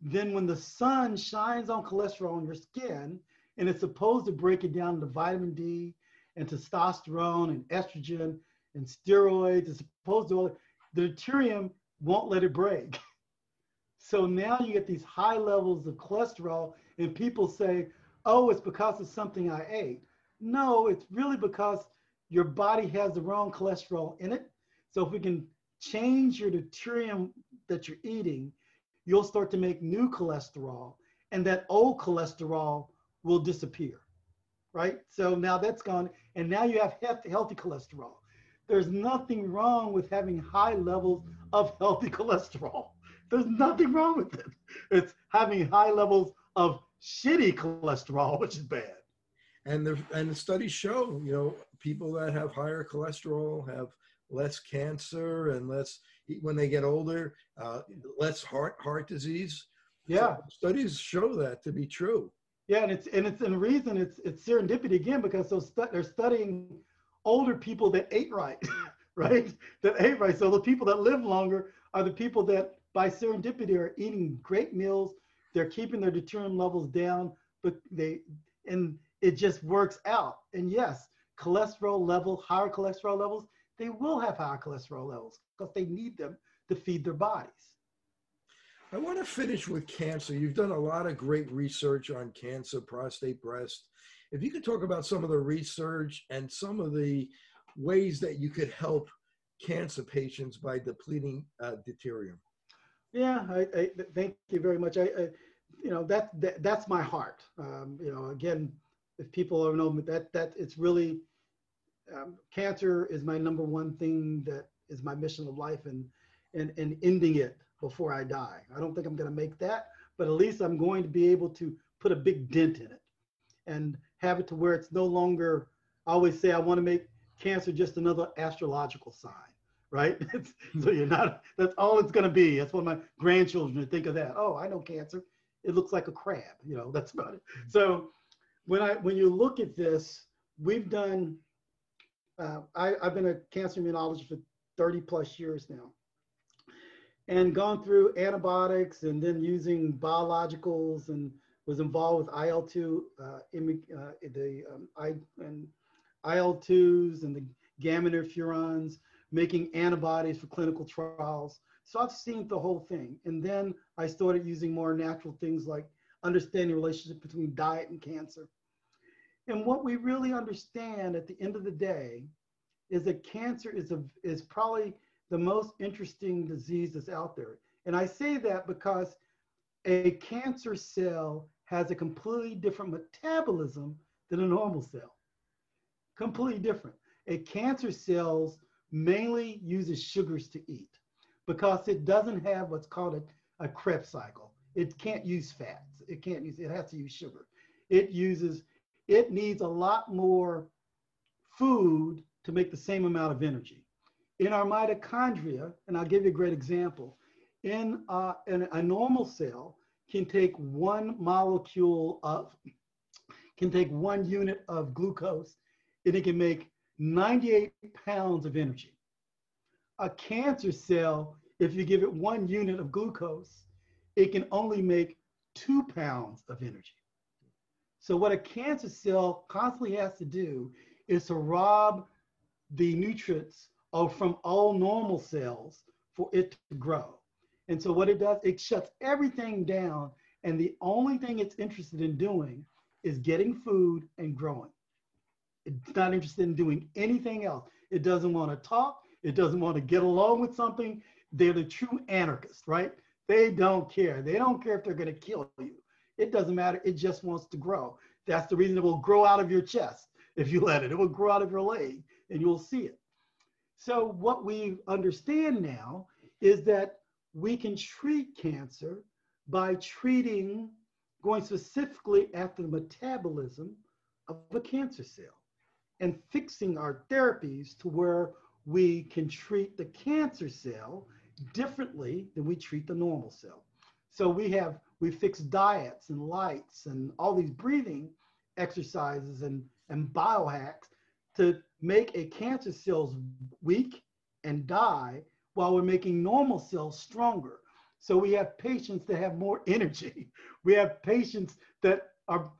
then when the sun shines on cholesterol on your skin, and it's supposed to break it down into vitamin D and testosterone and estrogen and steroids, it's supposed to, the deuterium won't let it break. So now you get these high levels of cholesterol, and people say, oh, it's because of something I ate. No, it's really because your body has the wrong cholesterol in it. So if we can change your deuterium that you're eating, you'll start to make new cholesterol, and that old cholesterol will disappear, right? So now that's gone, and now you have healthy, cholesterol. There's nothing wrong with having high levels of healthy cholesterol. There's nothing wrong with it. It's having high levels of shitty cholesterol, which is bad. And the and the studies show, you know, people that have higher cholesterol have less cancer and less, when they get older, uh, less heart heart disease. Yeah, So studies show that to be true. yeah, and it's and it's and reason it's it's serendipity again because those stu- they're studying older people that ate right, right? That ate right. So the people that live longer are the people that by serendipity are eating great meals. They're keeping their deuterium levels down, but they and it just works out. And yes, cholesterol level, higher cholesterol levels, they will have high cholesterol levels because they need them to feed their bodies. I want to finish with cancer. You've done a lot of great research on cancer, prostate, breast. If you could talk about some of the research and some of the ways that you could help cancer patients by depleting uh, deuterium. Yeah, I, I thank you very much. I, I you know, that, that that's my heart. Um, you know, again, if people don't know that that it's really um, cancer is my number one thing that is my mission of life, and and and ending it before I die. I don't think I'm going to make that, but at least I'm going to be able to put a big dent in it and have it to where it's no longer. I always say I want to make cancer just another astrological sign right? so you're not, that's all it's going to be. That's what my grandchildren think of that. Oh, I know cancer. It looks like a crab, you know, that's about it. So when I, when you look at this, we've done, uh, I, I've been a cancer immunologist for 30 plus years now and gone through antibiotics and then using biologicals and was involved with IL-2, uh, uh, the um, I, and IL-2s and the gamma interferons, making antibodies for clinical trials. So I've seen the whole thing. And then I started using more natural things like understanding the relationship between diet and cancer. And what we really understand at the end of the day is that cancer is, a, is probably the most interesting disease that's out there. And I say that because a cancer cell has a completely different metabolism than a normal cell. Completely different. A cancer cell's mainly uses sugars to eat because it doesn't have what's called a, a Krebs cycle. It can't use fats. It can't use, it has to use sugar. It uses, it needs a lot more food to make the same amount of energy. In our mitochondria, and I'll give you a great example, in, uh, a normal cell can take one molecule of, can take one unit of glucose and it can make 98 pounds of energy. A cancer cell, if you give it one unit of glucose, it can only make two pounds of energy. So what a cancer cell constantly has to do is to rob the nutrients from all normal cells for it to grow. And so what it does, it shuts everything down. And the only thing it's interested in doing is getting food and growing. It's not interested in doing anything else. It doesn't want to talk. It doesn't want to get along with something. They're the true anarchists, right? They don't care. They don't care if they're going to kill you. It doesn't matter. It just wants to grow. That's the reason it will grow out of your chest if you let it. It will grow out of your leg and you'll see it. So, what we understand now is that we can treat cancer by treating, going specifically after the metabolism of a cancer cell and fixing our therapies to where we can treat the cancer cell differently than we treat the normal cell. So we have we fix diets and lights and all these breathing exercises and, and biohacks to make a cancer cells weak and die while we're making normal cells stronger. So we have patients that have more energy. We have patients that are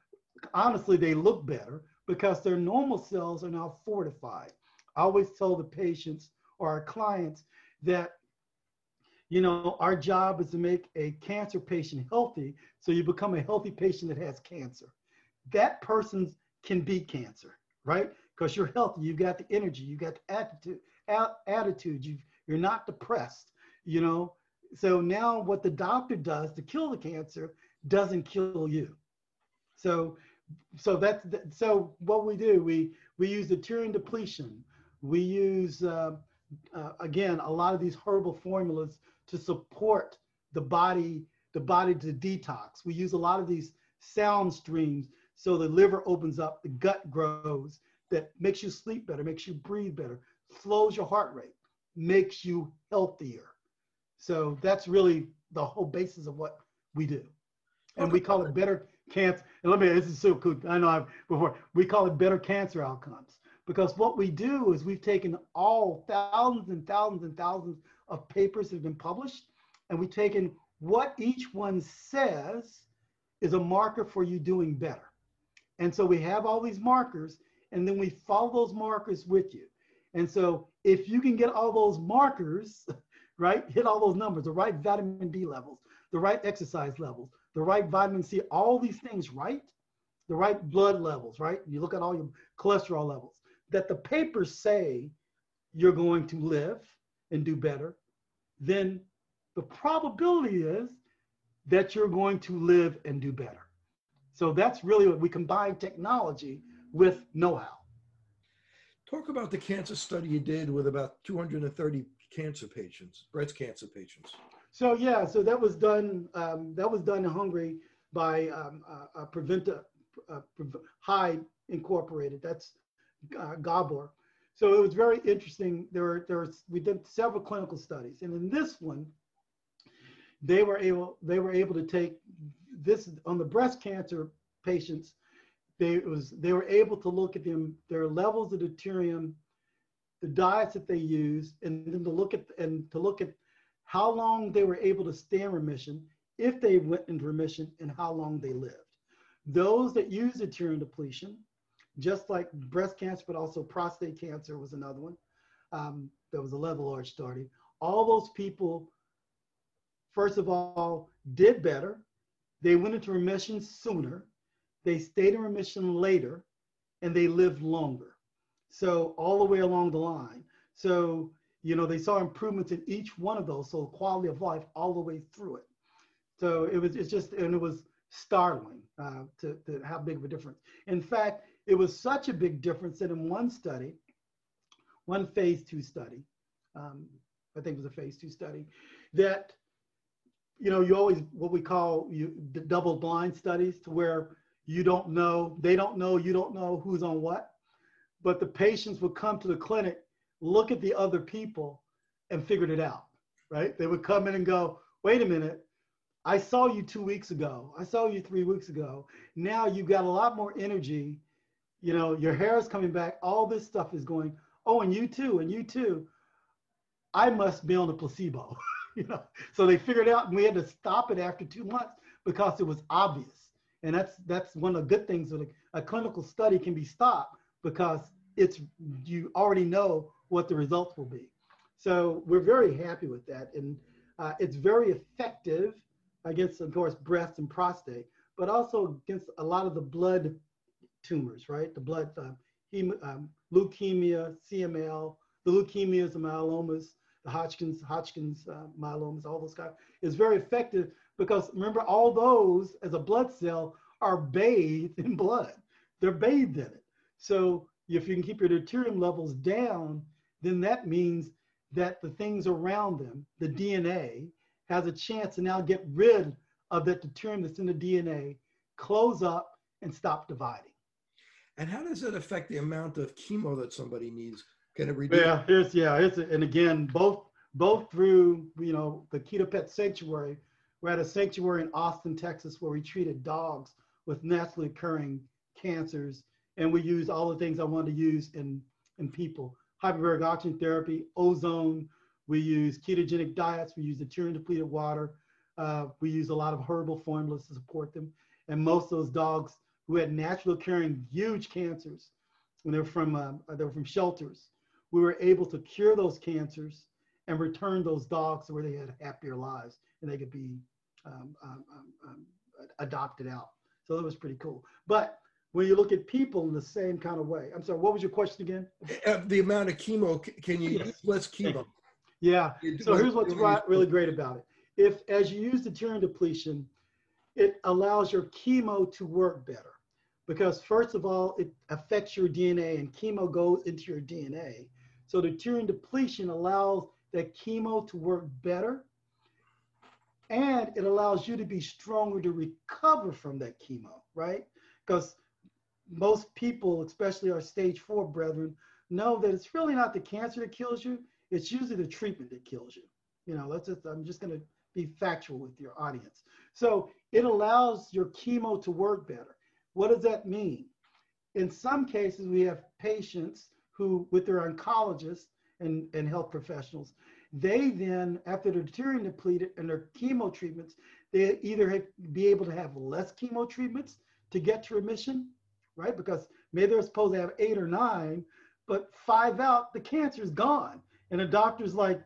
honestly they look better because their normal cells are now fortified. I always tell the patients or our clients that, you know, our job is to make a cancer patient healthy so you become a healthy patient that has cancer. That person can beat cancer, right? Because you're healthy, you've got the energy, you've got the attitude, attitude you you're not depressed, you know. So now what the doctor does to kill the cancer doesn't kill you. So so that's so what we do we we use the deuterium depletion we use uh, uh, again a lot of these herbal formulas to support the body the body to detox we use a lot of these sound streams so the liver opens up the gut grows that makes you sleep better makes you breathe better slows your heart rate makes you healthier So that's really the whole basis of what we do. And we call it better cancer. And let me, this is so cool. I know I've before, we call it better cancer outcomes because what we do is we've taken all thousands and thousands and thousands of papers that have been published and we've taken what each one says is a marker for you doing better. And so we have all these markers and then we follow those markers with you. And so if you can get all those markers, right, hit all those numbers, the right vitamin D levels, the right exercise levels, the right vitamin C, all these things right, the right blood levels, right? You look at all your cholesterol levels that the papers say you're going to live and do better, then the probability is that you're going to live and do better. So that's really what we combine technology with know-how. Talk about the cancer study you did with about 230 cancer patients, breast cancer patients. So yeah, so that was done. Um, that was done in Hungary by um, uh, Preventa uh, High Incorporated. That's uh, Gabor. So it was very interesting. There were there we did several clinical studies, and in this one, they were able they were able to take this on the breast cancer patients they was they were able to look at them their levels of deuterium, the diets that they use, and then to look at and to look at how long they were able to stay in remission, if they went into remission, and how long they lived. Those that use deuterium depletion, just like breast cancer, but also prostate cancer was another one. Um, there was a level large starting. All those people, first of all, did better. They went into remission sooner they stayed in remission later, and they lived longer. So all the way along the line. So, you know, they saw improvements in each one of those. So quality of life all the way through it. So it was, it's just, and it was startling uh, to, to how big of a difference. In fact, it was such a big difference that in one study, one phase two study, um, I think it was a phase two study, that, you know, you always, what we call you double blind studies to where you don't know, they don't know, you don't know who's on what. But the patients would come to the clinic, look at the other people, and figured it out, right? They would come in and go, wait a minute, I saw you two weeks ago. I saw you three weeks ago. Now you've got a lot more energy. You know, your hair is coming back. All this stuff is going, oh, and you too, and you too. I must be on a placebo. you know, so they figured out and we had to stop it after two months because it was obvious and that's that's one of the good things that a, a clinical study can be stopped because it's you already know what the results will be. So we're very happy with that, and uh, it's very effective against, of course, breast and prostate, but also against a lot of the blood tumors, right? The blood hem- um, leukemia, CML, the leukemias, the myelomas, the Hodgkin's, Hodgkin's uh, myelomas, all those guys. It's very effective because remember, all those as a blood cell are bathed in blood. They're bathed in it. So if you can keep your deuterium levels down, then that means that the things around them, the DNA, has a chance to now get rid of that deuterium that's in the DNA, close up, and stop dividing. And how does it affect the amount of chemo that somebody needs? Can it reduce? Yeah, it's yeah, it's and again both both through you know the Keto Pet Sanctuary, we're at a sanctuary in Austin, Texas, where we treated dogs with naturally occurring cancers. And we use all the things I wanted to use in, in people. Hyperbaric oxygen therapy, ozone, we use ketogenic diets, we use deuterium depleted water, uh, we use a lot of herbal formulas to support them. And most of those dogs who had naturally occurring huge cancers, when they were from, uh, they were from shelters, we were able to cure those cancers and return those dogs to where they had happier lives and they could be um, um, um, um, adopted out. So that was pretty cool. But when you look at people in the same kind of way, I'm sorry, what was your question again? Uh, the amount of chemo, can you use less chemo? Yeah. So here's what's right, really great about it. If as you use the deuterium depletion, it allows your chemo to work better because first of all, it affects your DNA and chemo goes into your DNA. So deuterium depletion allows that chemo to work better and it allows you to be stronger to recover from that chemo, right? Because most people, especially our stage four brethren, know that it's really not the cancer that kills you, it's usually the treatment that kills you, You know, let's just, I'm just to be factual with your audience. So it allows your chemo to work better. What does that mean? In some cases, we have patients who, with their oncologists and, and health professionals, they then, after they're deuterium depleted and their chemo treatments, they either have, be able to have less chemo treatments to get to remission, right? Because maybe they're supposed to have eight or nine, but five out, the cancer is gone. And the doctor's like,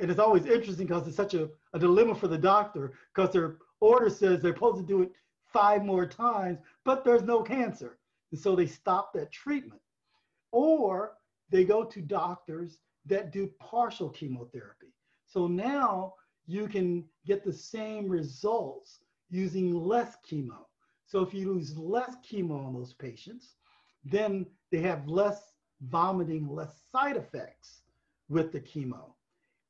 and it's always interesting because it's such a, a dilemma for the doctor because their order says they're supposed to do it five more times, but there's no cancer. And so they stop that treatment. Or they go to doctors that do partial chemotherapy. So now you can get the same results using less chemo. So if you use less chemo on those patients, then they have less vomiting, less side effects with the chemo.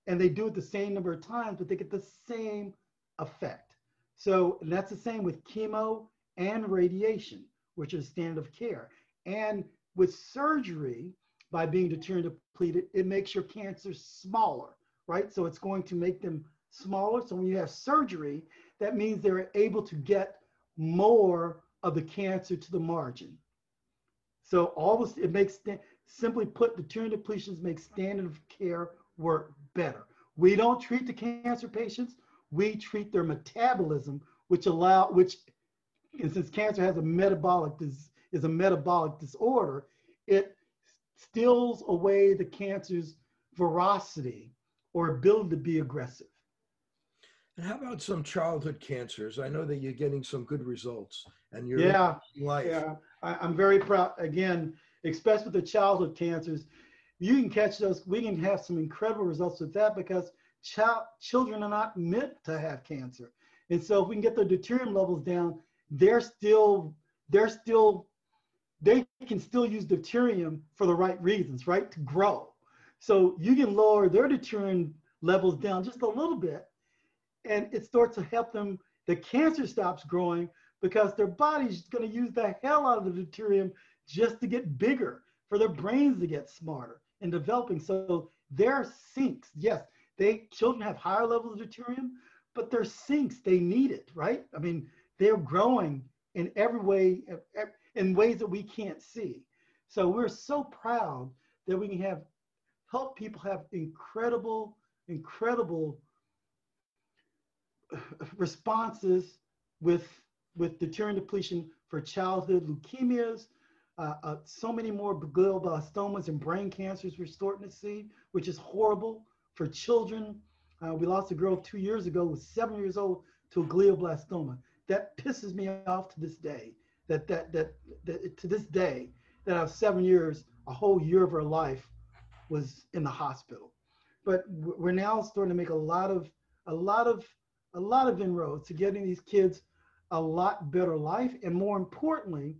And they do it the same number of times, but they get the same effect. So that's the same with chemo and radiation, which is standard of care. And with surgery, by being deuterium depleted, it makes your cancer smaller, right? So it's going to make them smaller. So when you have surgery, that means they're able to get more of the cancer to the margin. So all this, it makes, simply put, deuterium depletions make standard of care work better. We don't treat the cancer patients, we treat their metabolism, which allow, which, and since cancer has a metabolic, is a metabolic disorder, it steals away the cancer's veracity or ability to be aggressive. And how about some childhood cancers? I know that you're getting some good results and you're yeah, life. Yeah, I, am very proud. Again, especially with the childhood cancers, you can catch those. We can have some incredible results with that because child, children are not meant to have cancer. And so if we can get their deuterium levels down, they're still they're still they can still use deuterium for the right reasons, right? To grow. So you can lower their deuterium levels down just a little bit, and it starts to help them. The cancer stops growing because their body's going to use the hell out of the deuterium just to get bigger, for their brains to get smarter and developing. So their sinks, yes, they children have higher levels of deuterium, but their sinks, they need it, right? I mean, they're growing in every way, in ways that we can't see. So we're so proud that we can have help people have incredible, incredible responses with with deuterium depletion for childhood leukemias, uh, uh, so many more glioblastomas and brain cancers we're starting to see, which is horrible for children. Uh, we lost a girl two years ago, was seven years old, to a glioblastoma. That pisses me off to this day that, that, that, that to this day, that of seven years, a whole year of her life was in the hospital. But we're now starting to make a lot of, a lot of, a lot of inroads to getting these kids a lot better life. And more importantly,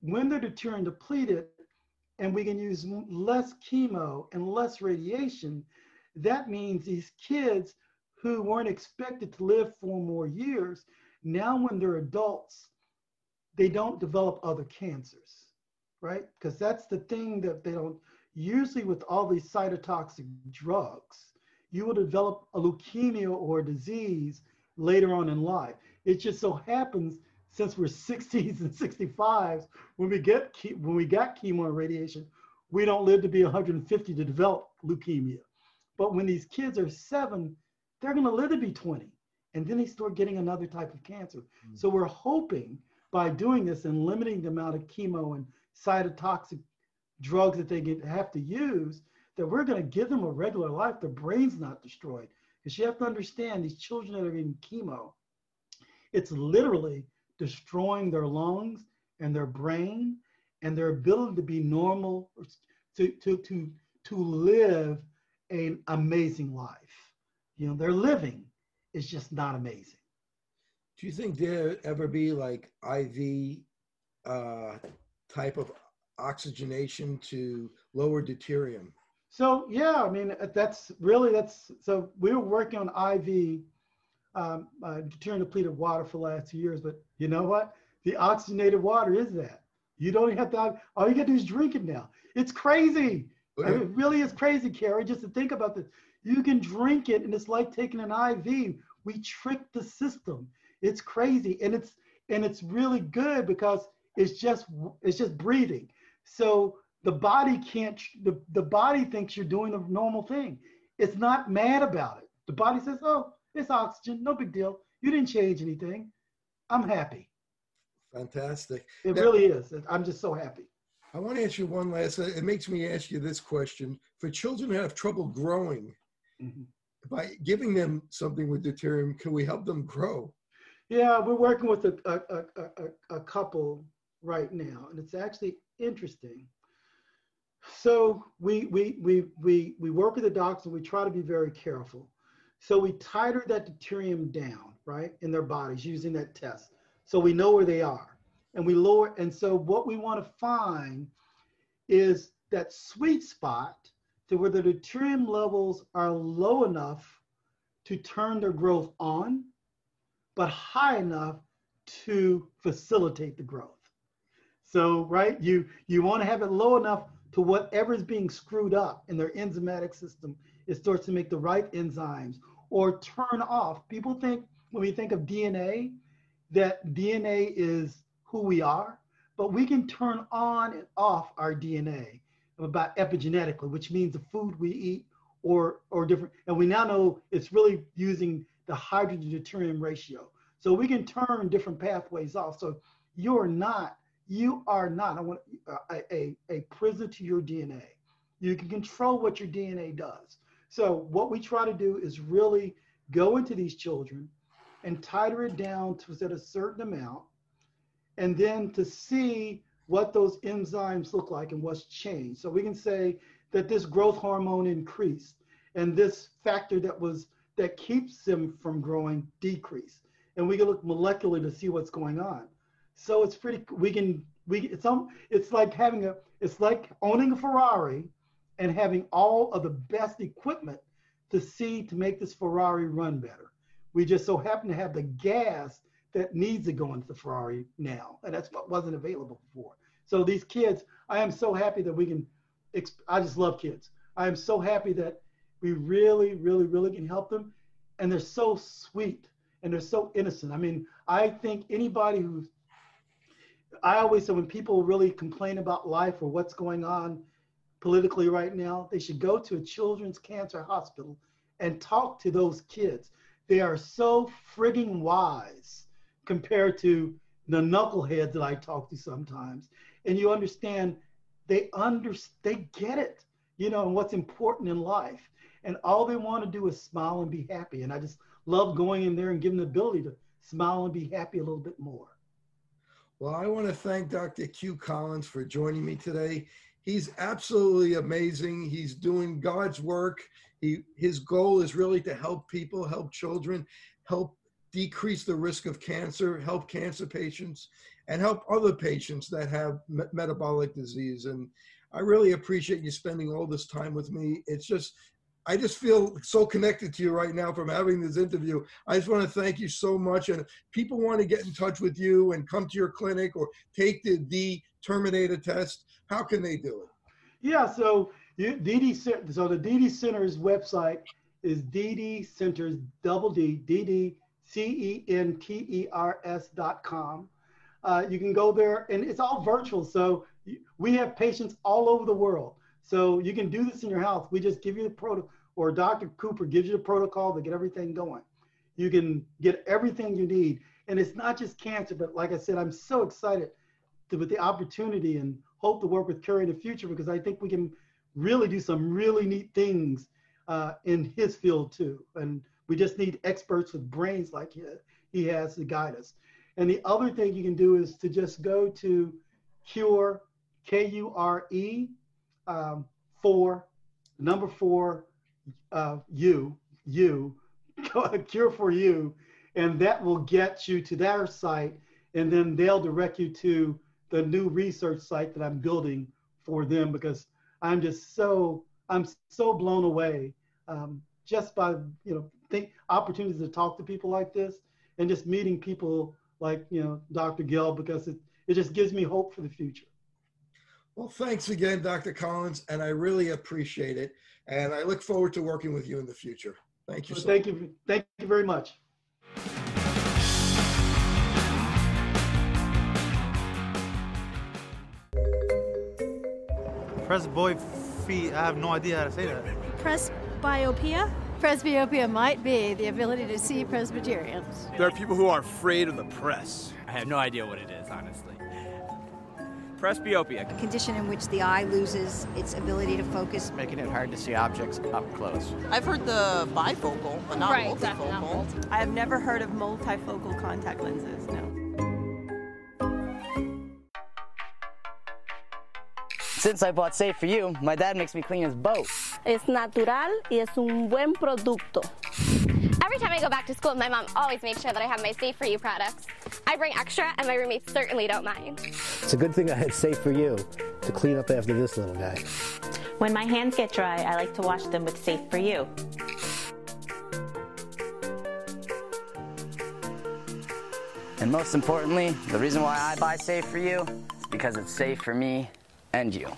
when they're deuterium depleted and we can use less chemo and less radiation, that means these kids who weren't expected to live four more years, now when they're adults, they don't develop other cancers, right? Because that's the thing that they don't, usually with all these cytotoxic drugs, you will develop a leukemia or a disease later on in life. It just so happens since we're 60s and 65s, when we get when we got chemo and radiation, we don't live to be 150 to develop leukemia. But when these kids are seven, they're going to live to be 20, and then they start getting another type of cancer. Mm. So we're hoping by doing this and limiting the amount of chemo and cytotoxic drugs that they get, have to use, that we're going to give them a regular life. Their brain's not destroyed. Because you have to understand these children that are getting chemo, it's literally destroying their lungs and their brain and their ability to be normal, to, to, to, to live an amazing life. You know, they're living is just not amazing. Do you think there ever be like IV uh, type of oxygenation to lower deuterium? So yeah, I mean that's really that's so we were working on IV um, uh, deuterium depleted water for the last two years, but you know what? The oxygenated water is that. You don't have to. All you got to do is drink it now. It's crazy. Okay. I mean, it really is crazy, Kerry. Just to think about this. You can drink it, and it's like taking an IV. We trick the system. It's crazy, and it's and it's really good because it's just it's just breathing. So the body can't. The the body thinks you're doing the normal thing. It's not mad about it. The body says, "Oh, it's oxygen, no big deal. You didn't change anything. I'm happy." Fantastic. It Now- really is. I'm just so happy. I want to ask you one last. It makes me ask you this question: For children who have trouble growing, Mhm. by giving them something with deuterium, can we help them grow? Yeah, we're working with a, a, a, a, a couple right now, and it's actually interesting. So we, we, we, we, we work with the docs and we try to be very careful. So we titer that deuterium down, right, in their bodies using that test. So we know where they are. And we lower, and so what we want to find is that sweet spot to where the deuterium levels are low enough to turn their growth on, but high enough to facilitate the growth. So, right, you you want to have it low enough to whatever is being screwed up in their enzymatic system, it starts to make the right enzymes or turn off. People think when we think of DNA that DNA is who we are, but we can turn on and off our DNA about epigenetically, which means the food we eat or or different. And we now know it's really using the hydrogen deuterium ratio. So we can turn different pathways off. So you're not, you are not, I want a, a, a prison to your DNA. You can control what your DNA does. So what we try to do is really go into these children and titer it down to a certain amount, and then to see what those enzymes look like and what's changed. So we can say that this growth hormone increased and this factor that was that keeps them from growing decreased. And we can look molecularly to see what's going on. So it's pretty we can we it's um it's like having a it's like owning a Ferrari and having all of the best equipment to see to make this Ferrari run better. We just so happen to have the gas that needs to go into the Ferrari now, and that's what wasn't available before. So these kids, I am so happy that we can. I just love kids. I am so happy that we really, really, really can help them, and they're so sweet and they're so innocent. I mean, I think anybody who, I always say when people really complain about life or what's going on politically right now, they should go to a children's cancer hospital and talk to those kids. They are so frigging wise compared to the knuckleheads that I talk to sometimes. And you understand they under they get it, you know, and what's important in life. And all they want to do is smile and be happy. And I just love going in there and giving the ability to smile and be happy a little bit more. Well, I want to thank Dr. Qu Collins for joining me today. He's absolutely amazing. He's doing God's work. He, his goal is really to help people, help children, help decrease the risk of cancer, help cancer patients, and help other patients that have me- metabolic disease. And I really appreciate you spending all this time with me. It's just, I just feel so connected to you right now from having this interview. I just want to thank you so much. And people want to get in touch with you and come to your clinic or take the D Terminator test, how can they do it? Yeah, so you, DD so the DD Center's website is DD Centers double D DD C E N T E R S dot com. Uh, you can go there, and it's all virtual. So we have patients all over the world. So you can do this in your house. We just give you the protocol, or Dr. Cooper gives you the protocol to get everything going. You can get everything you need, and it's not just cancer, but like I said, I'm so excited to, with the opportunity and hope to work with Kerry in the future because I think we can really do some really neat things uh, in his field too. And we just need experts with brains like he, he has to guide us. And the other thing you can do is to just go to Kure, K U R E, um, four, number four, uh, U, U, Kure for You, and that will get you to their site. And then they'll direct you to the new research site that I'm building for them because I'm just so I'm so blown away um, just by you know think opportunities to talk to people like this and just meeting people like you know Dr. Gelb because it it just gives me hope for the future. Well, thanks again, Dr. Collins, and I really appreciate it. And I look forward to working with you in the future. Thank you. So So thank you. Thank you very much. Press boy Presbyopia. I have no idea how to say that. Presbyopia? Presbyopia might be the ability to see Presbyterians. There are people who are afraid of the press. I have no idea what it is, honestly. Presbyopia. A condition in which the eye loses its ability to focus. Making it hard to see objects up close. I've heard the bifocal, but not Right, multifocal. not multi- I have never heard of multifocal contact lenses, no. Since I bought Safe for You, my dad makes me clean his boat. Es natural y es un buen producto. Every time I go back to school, my mom always makes sure that I have my Safe for You products. I bring extra, and my roommates certainly don't mind. It's a good thing I had Safe for You to clean up after this little guy. When my hands get dry, I like to wash them with Safe for You. And most importantly, the reason why I buy Safe for You is because it's safe for me and you.